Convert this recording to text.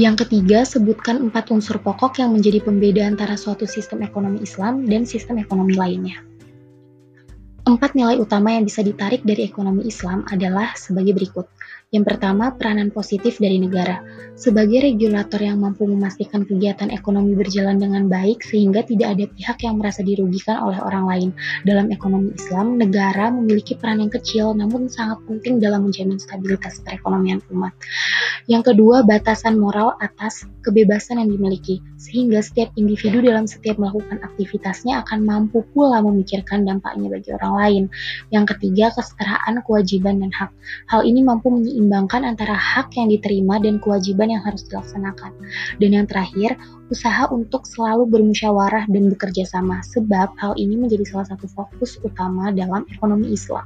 Yang ketiga, sebutkan empat unsur pokok yang menjadi pembeda antara suatu sistem ekonomi Islam dan sistem ekonomi lainnya. Empat nilai utama yang bisa ditarik dari ekonomi Islam adalah sebagai berikut. Yang pertama, peranan positif dari negara. Sebagai regulator yang mampu memastikan kegiatan ekonomi berjalan dengan baik sehingga tidak ada pihak yang merasa dirugikan oleh orang lain. Dalam ekonomi Islam, negara memiliki peran yang kecil namun sangat penting dalam menjamin stabilitas perekonomian umat. Yang kedua, batasan moral atas kebebasan yang dimiliki, sehingga setiap individu dalam setiap melakukan aktivitasnya akan mampu pula memikirkan dampaknya bagi orang lain. Yang ketiga, kesetaraan kewajiban dan hak. Hal ini mampu menyeimbangkan menyeimbangkan antara hak yang diterima dan kewajiban yang harus dilaksanakan. Dan yang terakhir, usaha untuk selalu bermusyawarah dan bekerja sama, sebab hal ini menjadi salah satu fokus utama dalam ekonomi Islam.